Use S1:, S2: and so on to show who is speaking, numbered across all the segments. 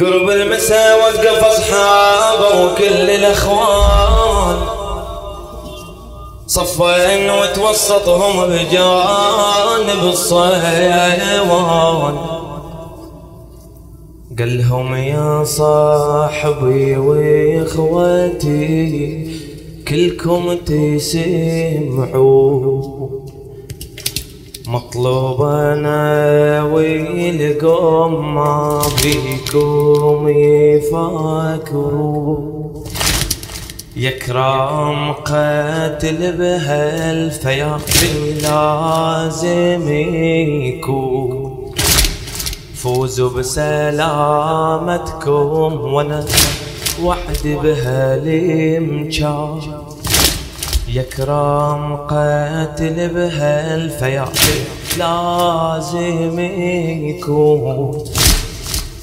S1: قرب المساء وقف أصحابه وكل الأخوان. صفين وتوسطهم بجانب الصيوان قال لهم يا صاحبي وإخوتي كلكم تسمعوا مطلوب أنا ويلقوم ما بيكم يفكروا يكرم قتل بهالفياقي لازم يكون. فوزوا بسلامتكم وأنا وحدي بهالامكان يكرم قتل بهالفياقي لازم يكون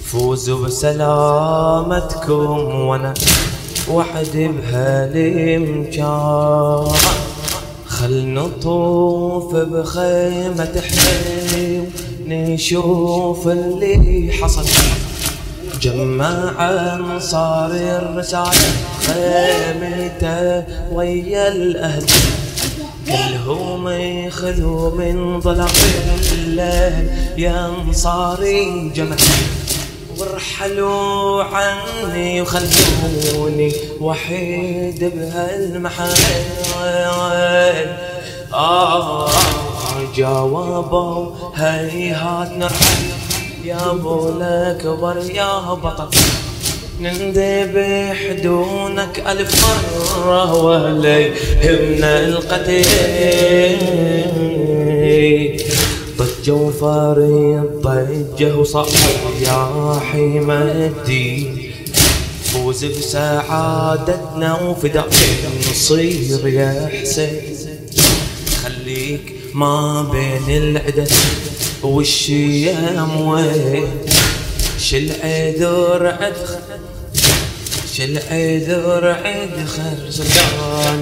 S1: فوزوا بسلامتكم وأنا وحدي بهالامكان خل نطوف بخيمة حليم نشوف اللي حصل. جمع انصار الرسالة خيمته ويا الأهل. كلهم يخذوا من ضلع الليل يا انصاري جمع وارحلوا عني وخلوني وحيد بهالمحل آه جاوبوا هيهات نرحل. يا ابو الاكبر يا بطل نندبح دونك ألف مرة ولي همنا القتل ضجوا فريد ضجة وصار يا حيمة الدين. فوز بسعادتنا وفداء نصير يا حسين. خليك ما بين العدد. والشيام وين؟ شل عذر عد شل عذر خرز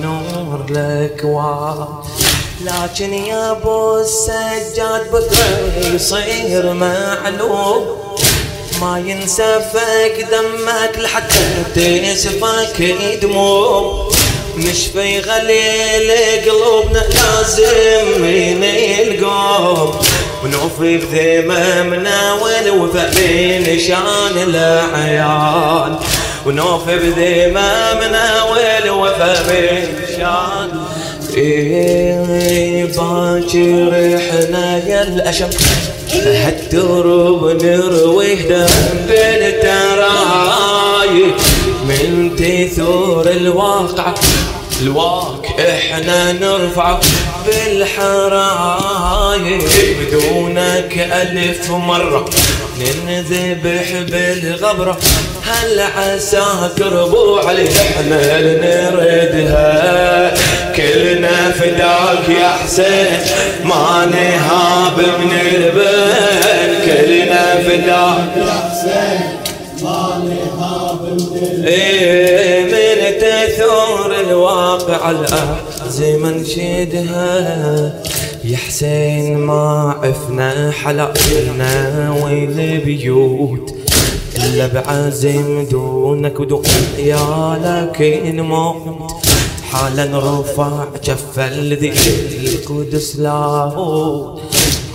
S1: نور الاكوان لكن يا ابو السجاد بكره يصير معلوم ما ينسفك دمك لحتى تسفك دموع نشفي غليل قلوبنا لازم ونوفي بذممنا والوفاء بنشان الأعيان. ونوفي بذممنا والوفاء بنشان إيه باكر إحنا يا الاشم هالدرب نرويه دم بالتراي من تثور الواقع. الواك إحنا نرفع بالحرايب بدونك ألف مرة. ننذبح بالغبرة. هل عساكر ابو علي إحنا نردها كلنا فداك يا حسين. ما نهاب من البن كلنا فداك يا حسين. ما نهاب من تثور الواقع الأحزمة نشدها يا حسين ما عفنا حلالنا والبيوت إلا بعزم دونك ودون عيالك نموت حالا رفع جف الذي القدس لاهوت.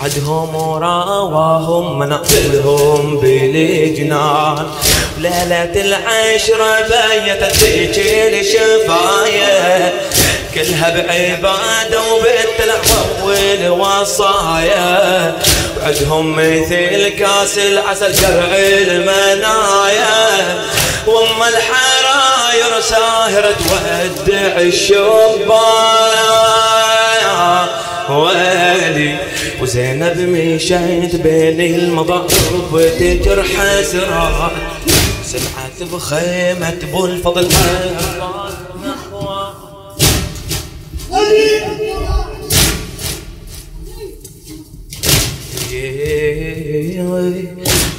S1: عدهم وراواهم منازلهم بالجنان ليلة العشرة بيتت ذيك الشفاية كلها بعبادة وبالتلعوة والوصايا وعدهم مثل كاس العسل قرع المنايا. وام الحراير ساهرة تودع الشبايا. ويلي وزينب مشيت بين المضارب تجر حسرات سمعت بخيمة ابو الفضل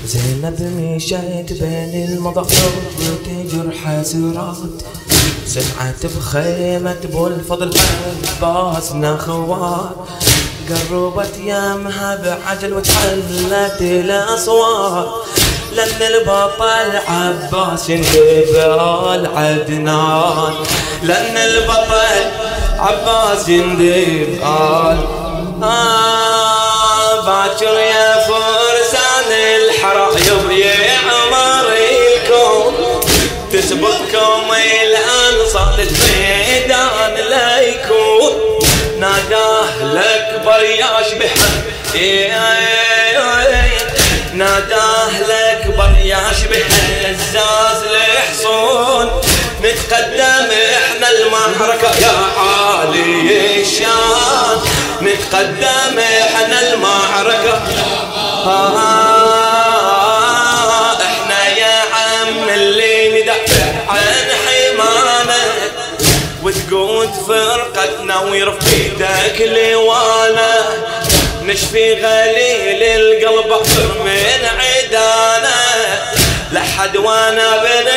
S1: زينب مشيت بين المضارب تجر حسرات سمعت بخيمة ابو الفضل عباس نخوات قربت يامها بعجل وتحلت الأصوات. لأن البطل عباس يندب عدنان. لأن البطل عباس آل آه باكر يا فرسان الحرايب يا عمر الكون. تسبقكم الأنصار الميدان لا يكون. ناداه الأكبر يشبه ناداه المعركة يا عالي الشان. نتقدم إحنا المعركة. إحنا يا عم اللي ندافع عن حمانا. وتقود فرقتنا ويرفيدك لوانا. نشفي غليل القلب من عدانا. لحد وأنا لطحن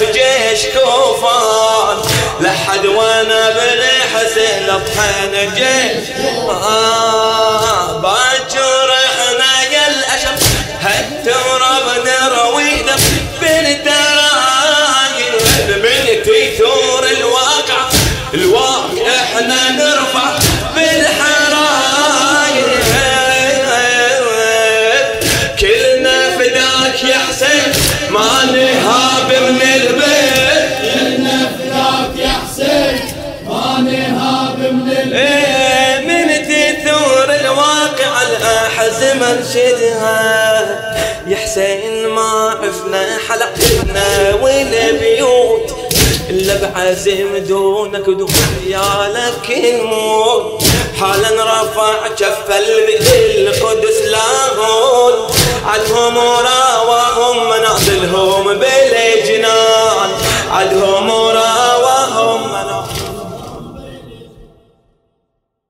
S1: في جيش كوفان. لحد وأنا بنحسن لطحن جيش آه باجر إحنا يا الاشم هالتراب نروي دم بالدرايب من تيثور الواقع الواقع إحنا نرفع ما نهاب انشدها يا حسين ما عفنا حلقتنا والبيوت إلا بعزم دونك دون عيالك نموت حالا رفع كف القدس لاهون عنهم وراوهم